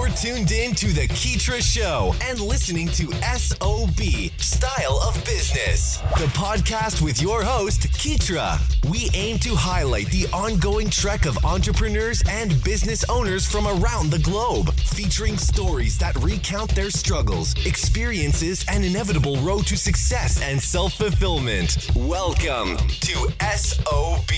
You're tuned in to The Keetria Show and listening to SOB, Style of Business, the podcast with your host, Keetria. We aim to highlight the ongoing trek of entrepreneurs and business owners from around the globe, featuring stories that recount their struggles, experiences, and inevitable road to success and self fulfillment. Welcome to SOB.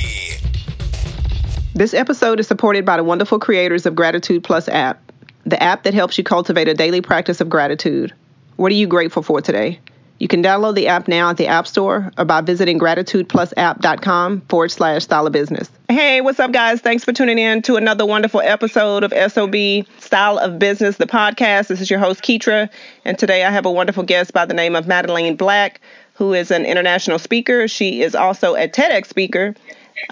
This episode is supported by the wonderful creators of Gratitude Plus app, the app that helps you cultivate a daily practice of gratitude. What are you grateful for today? You can download the app now at the App Store or by visiting gratitudeplusapp.com forward slash style of business. Hey, what's up, guys? Thanks for tuning in to another wonderful episode of SOB Style of Business, the podcast. This is your host, Keetria, and today I have a wonderful guest by the name of Madeleine Black, who is an international speaker. She is also a TEDx speaker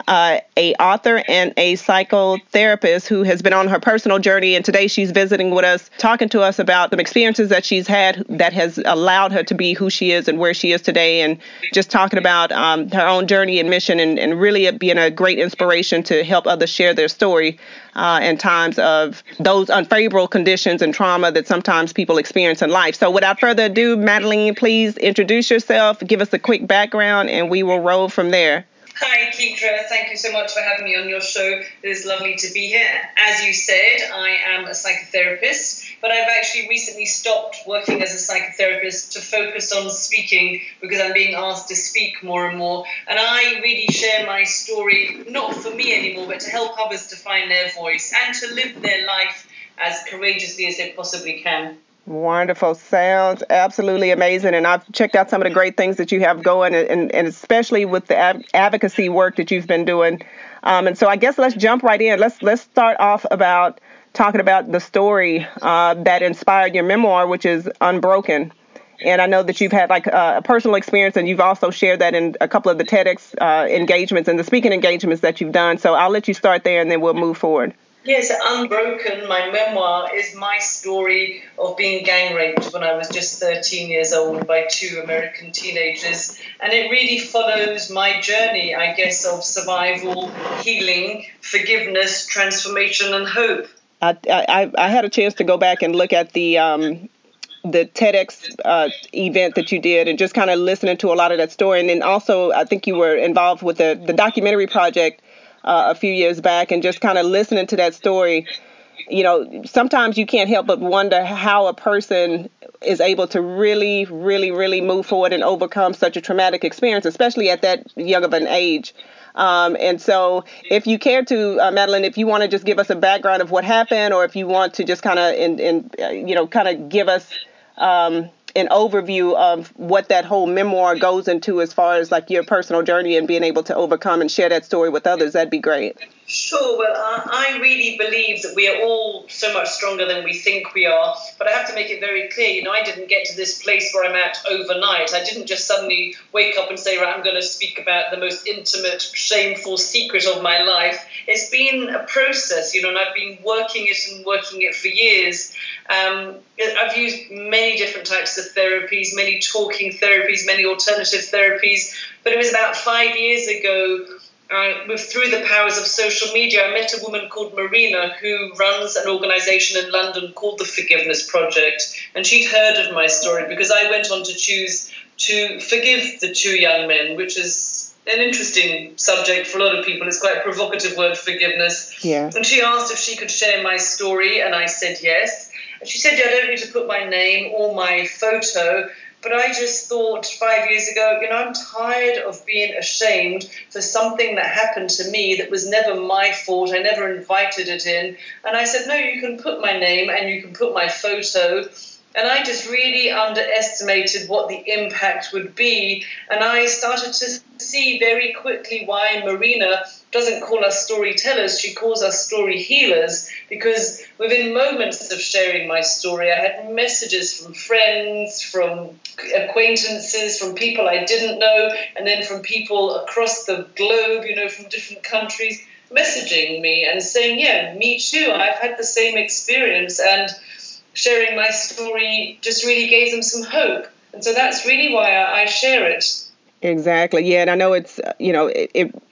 uh, a author and a psychotherapist who has been on her personal journey and today she's visiting with us talking to us about the experiences that she's had that has allowed her to be who she is and where she is today and just talking about um, her own journey and mission and, and really being a great inspiration to help others share their story uh, in times of those unfavorable conditions and trauma that sometimes people experience in life. So, without further ado, Madeleine, please introduce yourself, give us a quick background, and we will roll from there. Hi, Keetria. Thank you so much for having me on your show. It is lovely to be here. As you said, I am a psychotherapist, but I've actually recently stopped working as a psychotherapist to focus on speaking because I'm being asked to speak more and more. And I really share my story, not for me anymore, but to help others to find their voice and to live their life as courageously as they possibly can. Wonderful. Sounds absolutely amazing. And I've checked out some of the great things that you have going, and, and especially with the advocacy work that you've been doing. Um, and so I guess let's jump right in. Let's let's start off about talking about the story uh, that inspired your memoir, which is Unbroken. And I know that you've had like uh, a personal experience, and you've also shared that in a couple of the TEDx uh, engagements and the speaking engagements that you've done. So I'll let you start there, and then we'll move forward. Yes, Unbroken, my memoir, is my story of being gang raped when I was just 13 years old by two American teenagers. And it really follows my journey, I guess, of survival, healing, forgiveness, transformation, and hope. I, I, I had a chance to go back and look at the um, the TEDx uh, event that you did and just kind of listening to a lot of that story. And then also, I think you were involved with the, the documentary project uh, a few years back and just kind of listening to that story you know sometimes you can't help but wonder how a person is able to really really really move forward and overcome such a traumatic experience especially at that young of an age. Um, and so if you care to uh, madeleine if you want to just give us a background of what happened or if you want to just kind of in uh, you know kind of give us um, an overview of what that whole memoir goes into as far as like your personal journey and being able to overcome and share that story with others that'd be great Sure. Well, I, really believe that we are all so much stronger than we think we are. But I have to make it very clear, you know, I didn't get to this place where I'm at overnight. I didn't just suddenly wake up and say, right, I'm going to speak about the most intimate, shameful secret of my life. It's been a process, you know, and I've been working it and working it for years. Um, I've used many different types of therapies, many talking therapies, many alternative therapies. But it was about five years ago uh, with through the powers of social media, I met a woman called Marina who runs an organization in London called the Forgiveness Project. And she'd heard of my story because I went on to choose to forgive the two young men, which is an interesting subject for a lot of people. It's quite a provocative word, forgiveness. Yeah. And she asked if she could share my story, and I said yes. And she said, yeah, I don't need to put my name or my photo but I just thought five years ago, you know, I'm tired of being ashamed for something that happened to me that was never my fault. I never invited it in. And I said, no, you can put my name and you can put my photo. And I just really underestimated what the impact would be. And I started to see very quickly why Marina doesn't call us storytellers, she calls us story healers. Because within moments of sharing my story, I had messages from friends, from acquaintances, from people I didn't know, and then from people across the globe, you know, from different countries, messaging me and saying, Yeah, me too, I've had the same experience. And sharing my story just really gave them some hope. And so that's really why I share it. Exactly. Yeah, and I know it's you know it, it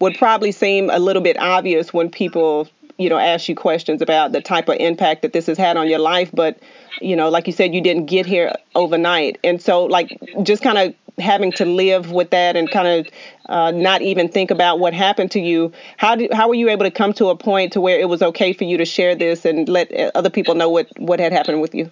would probably seem a little bit obvious when people you know, ask you questions about the type of impact that this has had on your life. But, you know, like you said, you didn't get here overnight. And so, like, just kind of having to live with that and kind of uh, not even think about what happened to you. How did how were you able to come to a point to where it was okay for you to share this and let other people know what what had happened with you?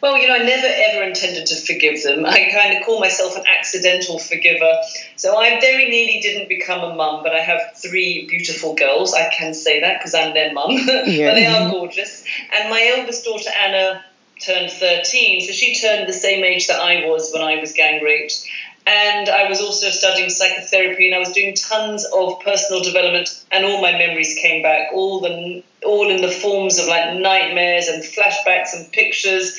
Well, you know, I never ever intended to forgive them. I kind of call myself an accidental forgiver. So I very nearly didn't become a mum, but I have three beautiful girls. I can say that because I'm their mum. Yeah. but they are gorgeous. And my eldest daughter, Anna, turned 13. So she turned the same age that I was when I was gang raped. And I was also studying psychotherapy and I was doing tons of personal development and all my memories came back, all the all in the forms of like nightmares and flashbacks and pictures.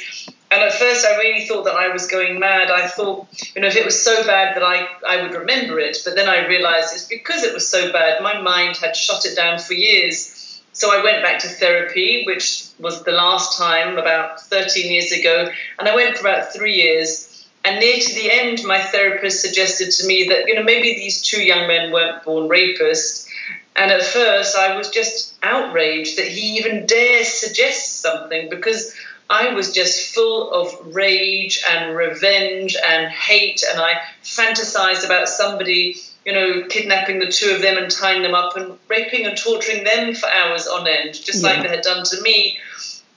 And at first I really thought that I was going mad. I thought, you know, if it was so bad that I, I would remember it. But then I realized it's because it was so bad, my mind had shut it down for years. So I went back to therapy, which was the last time about 13 years ago. And I went for about three years. And near to the end, my therapist suggested to me that, you know, maybe these two young men weren't born rapists. And at first, I was just outraged that he even dares suggest something because I was just full of rage and revenge and hate. And I fantasized about somebody, you know, kidnapping the two of them and tying them up and raping and torturing them for hours on end, just yeah. like they had done to me.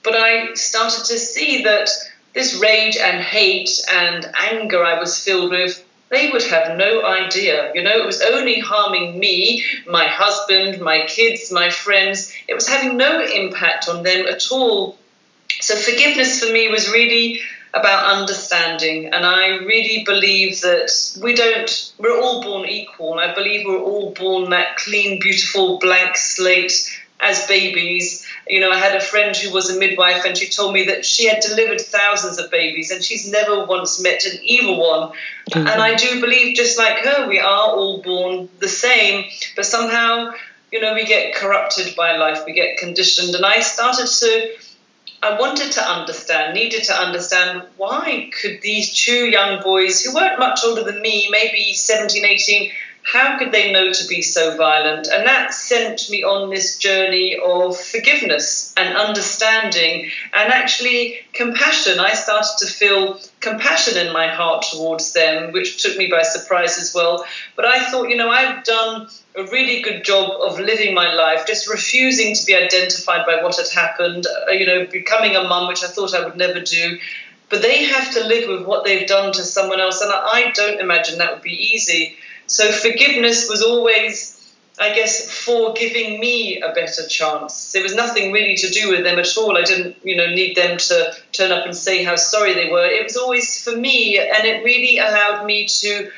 But I started to see that this rage and hate and anger I was filled with, they would have no idea. You know, it was only harming me, my husband, my kids, my friends. It was having no impact on them at all. So forgiveness for me was really about understanding and i really believe that we don't we're all born equal i believe we're all born that clean beautiful blank slate as babies you know, I had a friend who was a midwife and she told me that she had delivered thousands of babies and she's never once met an evil one. Mm-hmm. And I do believe, just like her, we are all born the same, but somehow, you know, we get corrupted by life, we get conditioned. And I started to, I wanted to understand, needed to understand why could these two young boys who weren't much older than me, maybe 17, 18, how could they know to be so violent? And that sent me on this journey of forgiveness and understanding and actually compassion. I started to feel compassion in my heart towards them, which took me by surprise as well. But I thought, you know, I've done a really good job of living my life, just refusing to be identified by what had happened, uh, you know, becoming a mum, which I thought I would never do. But they have to live with what they've done to someone else, and I don't imagine that would be easy. So forgiveness was always, I guess, for giving me a better chance. There was nothing really to do with them at all. I didn't, you know, need them to turn up and say how sorry they were. It was always for me, and it really allowed me to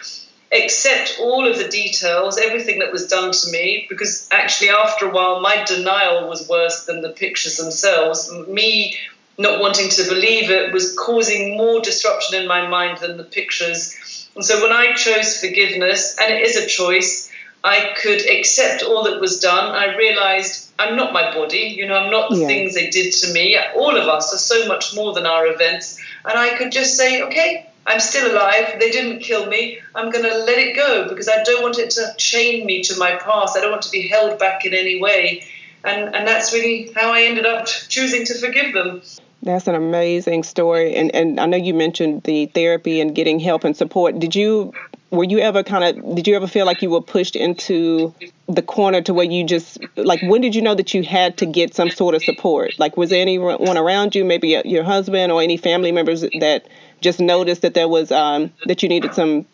accept all of the details, everything that was done to me, because actually, after a while, my denial was worse than the pictures themselves. Me not wanting to believe it was causing more disruption in my mind than the pictures and so when I chose forgiveness, and it is a choice, I could accept all that was done. I realized I'm not my body, you know, I'm not the yeah. things they did to me. All of us are so much more than our events. And I could just say, okay, I'm still alive. They didn't kill me. I'm going to let it go because I don't want it to chain me to my past. I don't want to be held back in any way. And, and that's really how I ended up choosing to forgive them. That's an amazing story. And and I know you mentioned the therapy and getting help and support. Did you were you ever kind of did you ever feel like you were pushed into the corner to where you just like when did you know that you had to get some sort of support? Like was there anyone around you, maybe your husband or any family members that just noticed that there was um, that you needed some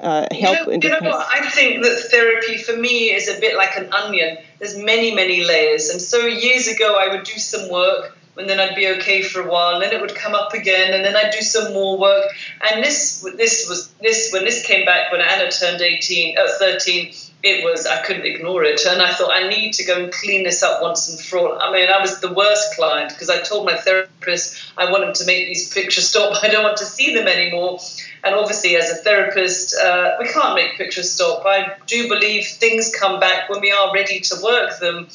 uh, help? You know, you know what? I think that therapy for me is a bit like an onion. There's many, many layers. And so years ago, I would do some work and then I'd be okay for a while, and then it would come up again, and then I'd do some more work. And this, this was this when this came back when Anna turned 18, uh, 13. It was I couldn't ignore it, and I thought I need to go and clean this up once and for all. I mean, I was the worst client because I told my therapist I want him to make these pictures stop. I don't want to see them anymore. And obviously, as a therapist, uh, we can't make pictures stop. I do believe things come back when we are ready to work them.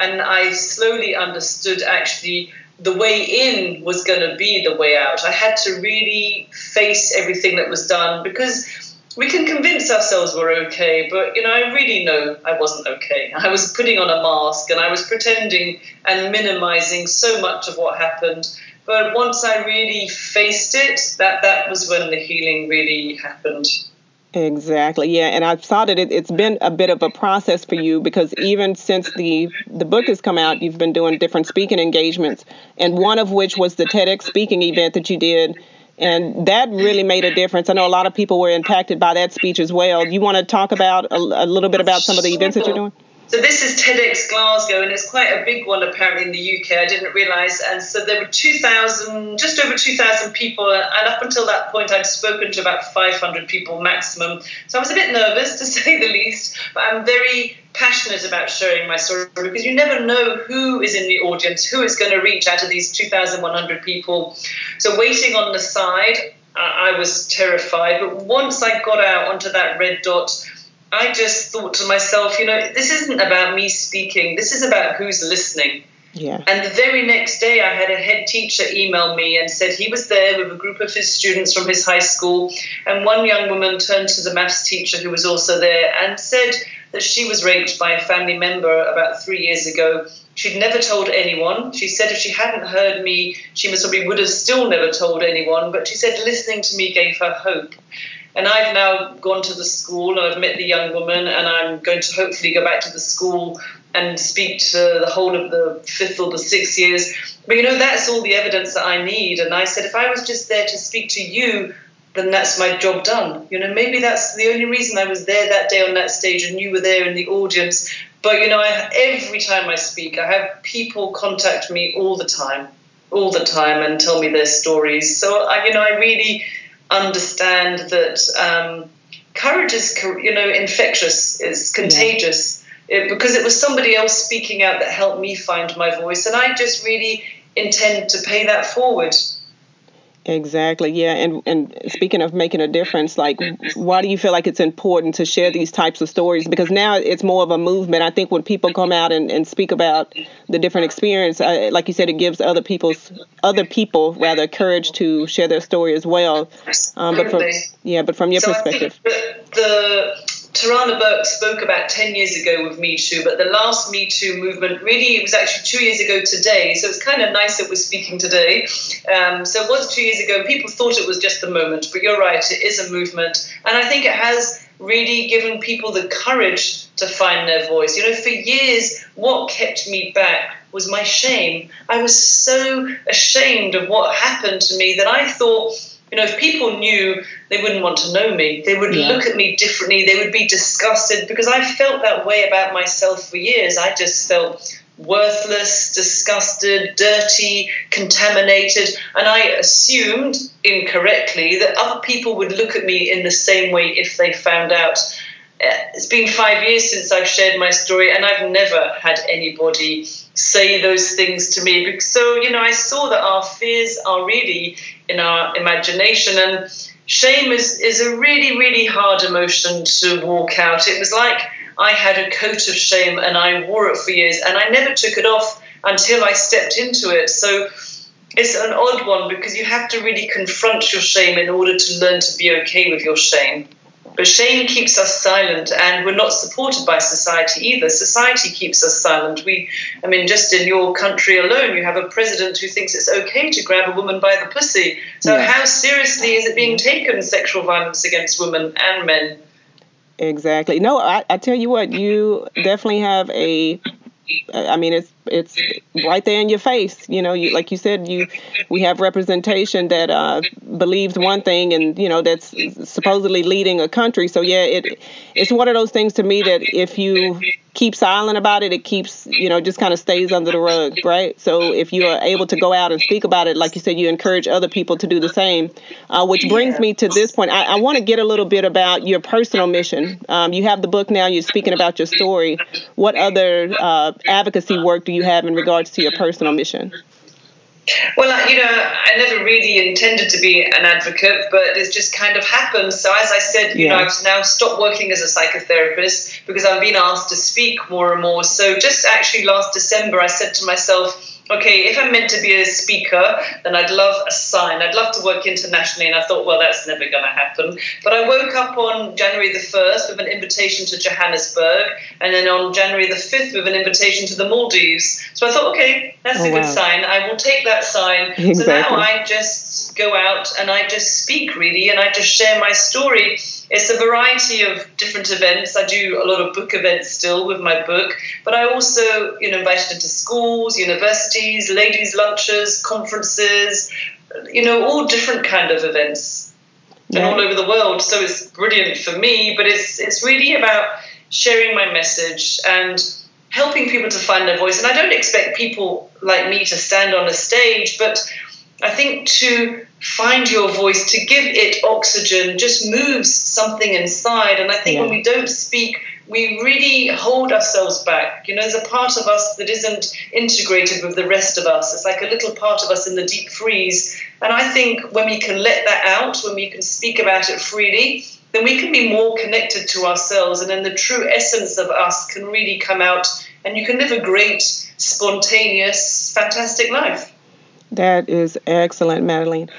And I slowly understood actually the way in was going to be the way out. I had to really face everything that was done because we can convince ourselves we're okay, but you know, I really know I wasn't okay. I was putting on a mask and I was pretending and minimizing so much of what happened. But once I really faced it, that that was when the healing really happened. Exactly. Yeah, and I saw that it, has been a bit of a process for you because even since the the book has come out, you've been doing different speaking engagements, and one of which was the TEDx speaking event that you did, and that really made a difference. I know a lot of people were impacted by that speech as well. You want to talk about a, a little bit about some of the events that you're doing? So this is TEDx Glasgow, and it's quite a big one apparently in the UK. I didn't realise, and so there were 2,000, just over 2,000 people, and up until that point, I'd spoken to about 500 people maximum. So I was a bit nervous, to say the least, but I'm very passionate about sharing my story because you never know who is in the audience, who is going to reach out of these 2,100 people. So waiting on the side, I was terrified, but once I got out onto that red dot I just thought to myself, you know, this isn't about me speaking. This is about who's listening. Yeah. And the very next day, I had a head teacher email me and said he was there with a group of his students from his high school. And one young woman turned to the maths teacher who was also there and said that she was raped by a family member about three years ago. She'd never told anyone. She said if she hadn't heard me, she most probably would have still never told anyone. But she said listening to me gave her hope. And I've now gone to the school, and I've met the young woman, and I'm going to hopefully go back to the school and speak to the whole of the fifth or the sixth years. But you know, that's all the evidence that I need. And I said, if I was just there to speak to you, then that's my job done. You know, maybe that's the only reason I was there that day on that stage and you were there in the audience. But you know, I, every time I speak, I have people contact me all the time, all the time, and tell me their stories. So I, you know, I really understand that um, courage is, you know, infectious, it's contagious. Yeah. It, because it was somebody else speaking out that helped me find my voice, and I just really intend to pay that forward. Exactly. Yeah. And and speaking of making a difference, like why do you feel like it's important to share these types of stories? Because now it's more of a movement. I think when people come out and, and speak about the different experience, uh, like you said, it gives other people's other people rather courage to share their story as well. Um, but from yeah, but from your so perspective, the Tarana Burke spoke about 10 years ago with Me Too, but the last Me Too movement really it was actually two years ago today. So it's kind of nice that we're speaking today. Um, so it was two years ago. People thought it was just the moment, but you're right, it is a movement. And I think it has really given people the courage to find their voice. You know, for years, what kept me back was my shame. I was so ashamed of what happened to me that I thought, you know, if people knew, they wouldn't want to know me. They would yeah. look at me differently. They would be disgusted because I felt that way about myself for years. I just felt worthless, disgusted, dirty, contaminated, and I assumed incorrectly that other people would look at me in the same way if they found out. Uh, it's been five years since I've shared my story, and I've never had anybody say those things to me. So, you know, I saw that our fears are really in our imagination. And shame is, is a really, really hard emotion to walk out. It was like I had a coat of shame and I wore it for years and I never took it off until I stepped into it. So it's an odd one because you have to really confront your shame in order to learn to be okay with your shame. But shame keeps us silent, and we're not supported by society either. Society keeps us silent. We, I mean, just in your country alone, you have a president who thinks it's okay to grab a woman by the pussy. So, yeah. how seriously is it being taken, sexual violence against women and men? Exactly. No, I, I tell you what, you definitely have a I mean, it's it's right there in your face. You know, you, like you said, you we have representation that uh, believes one thing, and you know that's supposedly leading a country. So yeah, it it's one of those things to me that if you keep silent about it, it keeps you know just kind of stays under the rug, right? So if you are able to go out and speak about it, like you said, you encourage other people to do the same. Uh, which brings me to this point. I, I want to get a little bit about your personal mission. Um, you have the book now. You're speaking about your story. What other uh, advocacy work do you have in regards to your personal mission? Well, you know, I never really intended to be an advocate, but it's just kind of happened. So, as I said, you yeah. know, I've now stopped working as a psychotherapist because I've been asked to speak more and more. So, just actually last December, I said to myself, okay, if I'm meant to be a speaker, then I'd love a sign. I'd love to work internationally. And I thought, well, that's never going to happen. But I woke up on January the 1st with an invitation to Johannesburg, and then on January the 5th with an invitation to the Maldives. So I thought, okay, that's oh, a good sign. I will take that sign. Exactly. So now I just go out and I just speak, really, and I just share my story it's a variety of different events. I do a lot of book events still with my book, but I also, you know, invited into schools, universities, ladies' lunches, conferences, you know, all different kind of events yeah. and all over the world. So it's brilliant for me, but it's it's really about sharing my message and helping people to find their voice. And I don't expect people like me to stand on a stage, but I think to find your voice, to give it oxygen, just moves something inside. And I think yeah. when we don't speak, we really hold ourselves back. You know, there's a part of us that isn't integrated with the rest of us. It's like a little part of us in the deep freeze. And I think when we can let that out, when we can speak about it freely, then we can be more connected to ourselves. And then the true essence of us can really come out, and you can live a great, spontaneous, fantastic life. That is excellent, Madeleine.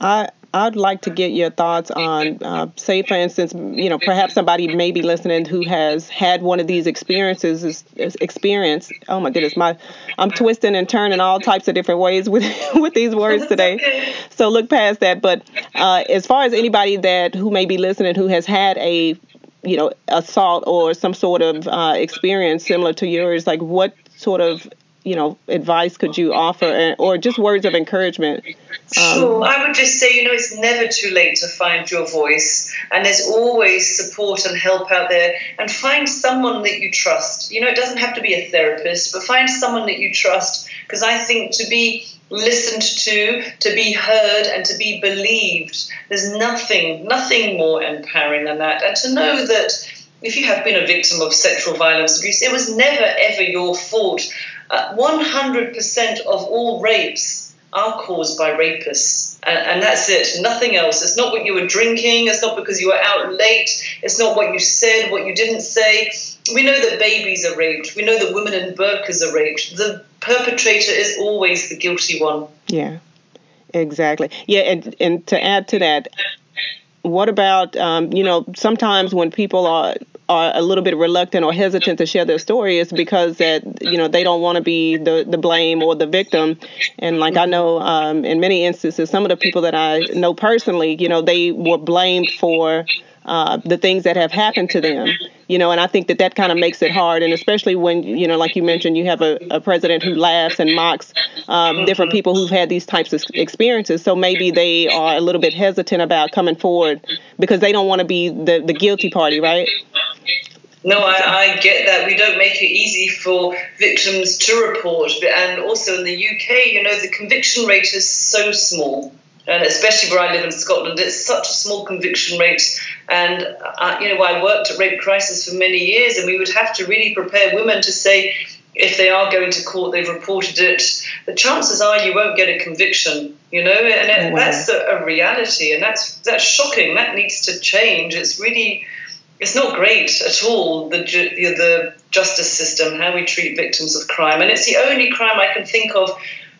I I'd like to get your thoughts on, uh, say, for instance, you know, perhaps somebody may be listening who has had one of these experiences. Is, is experience. Oh my goodness, my I'm twisting and turning all types of different ways with with these words today. So look past that. But uh, as far as anybody that who may be listening who has had a you know assault or some sort of uh, experience similar to yours, like what sort of you know advice could you offer or just words of encouragement um, sure i would just say you know it's never too late to find your voice and there's always support and help out there and find someone that you trust you know it doesn't have to be a therapist but find someone that you trust because i think to be listened to to be heard and to be believed there's nothing nothing more empowering than that and to know that if you have been a victim of sexual violence abuse, it was never ever your fault. Uh, 100% of all rapes are caused by rapists. And, and, that's it, nothing else. It's not what you were drinking, it's not because you were out late, it's not what you said, what you didn't say. We know that babies are raped, we know that women in burqas are raped. The perpetrator is always the guilty one. Yeah, exactly. Yeah, and, and to add to that, what about um, you know sometimes when people are are a little bit reluctant or hesitant to share their story is because that you know they don't want to be the the blame or the victim. And like i know um, in many instances some of the people that i know personally you know they were blamed for uh, the things that have happened to them you know and i think that that kind of makes it hard. And especially when you know like you mentioned you have a, a president who laughs and mocks um, different people who've had these types of experiences. So maybe they are a little bit hesitant about coming forward because they don't want to be the, the guilty party right no, I, I, get that. We don't make it easy for victims to report. And also in the UK, you know, the conviction rate is so small. And especially where I live in Scotland, it's such a small conviction rate. And, uh, you know, I worked at Rape Crisis for many years, and we would have to really prepare women to say, if they are going to court, they've reported it, the chances are you won't get a conviction, you know, and it, oh, wow. that's a, a reality, and that's that's shocking. That needs to change. It's really it's not great at all the the justice system how we treat victims of crime. And it's the only crime I can think of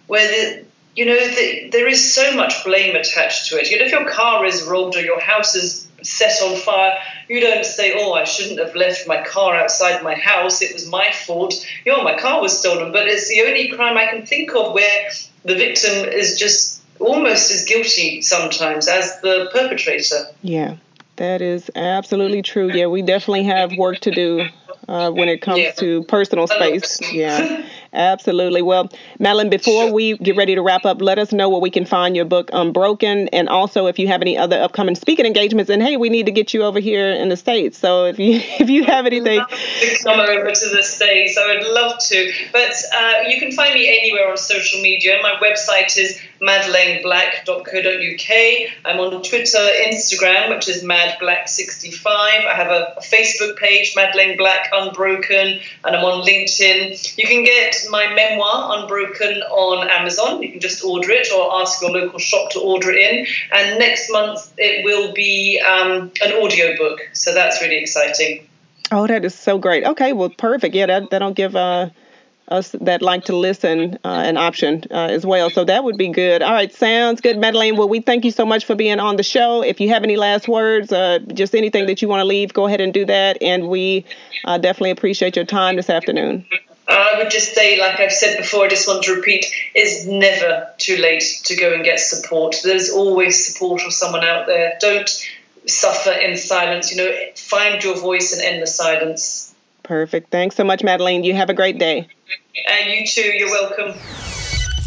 where the you know the, there is so much blame attached to it. You know if your car is robbed or your house is set on fire you don't say oh I shouldn't have left my car outside my house. It was my fault. You know my car was stolen. But it's the only crime I can think of where the victim is just almost as guilty sometimes as the perpetrator. Yeah that is absolutely true. Yeah, we definitely have work to do uh, when it comes yeah. to personal space. Yeah, absolutely. Well, Madeleine, before we get ready to wrap up, let us know where we can find your book, Unbroken, and also if you have any other upcoming speaking engagements. And hey, we need to get you over here in the states. So if you if you have anything, to come over to the states. I would love to. But uh, you can find me anywhere on social media. My website is madeleineblack.co.uk. I'm on Twitter, Instagram, which is madblack65. I have a, a, Facebook page, Madeleine Black Unbroken, and I'm on LinkedIn. You can get my memoir, Unbroken, on Amazon. You can just order it or ask your local shop to order it in. And next month it will be um, an audio book, so that's really exciting. Oh, that is so great. Okay, well, perfect. Yeah, that that'll give uh, us that like to listen uh, an option uh, as well. So that would be good. All right, sounds good, Madeleine. Well, we thank you so much for being on the show. If you have any last words, uh, just anything that you want to leave, go ahead and do that. And we uh, definitely appreciate your time this afternoon. I would just say, like I've said before, I just want to repeat, it's never too late to go and get support. There's always support or someone out there. Don't suffer in silence. You know, find your voice and end the silence. Perfect. Thanks so much, Madeleine. You have a great day. And you too. You're welcome.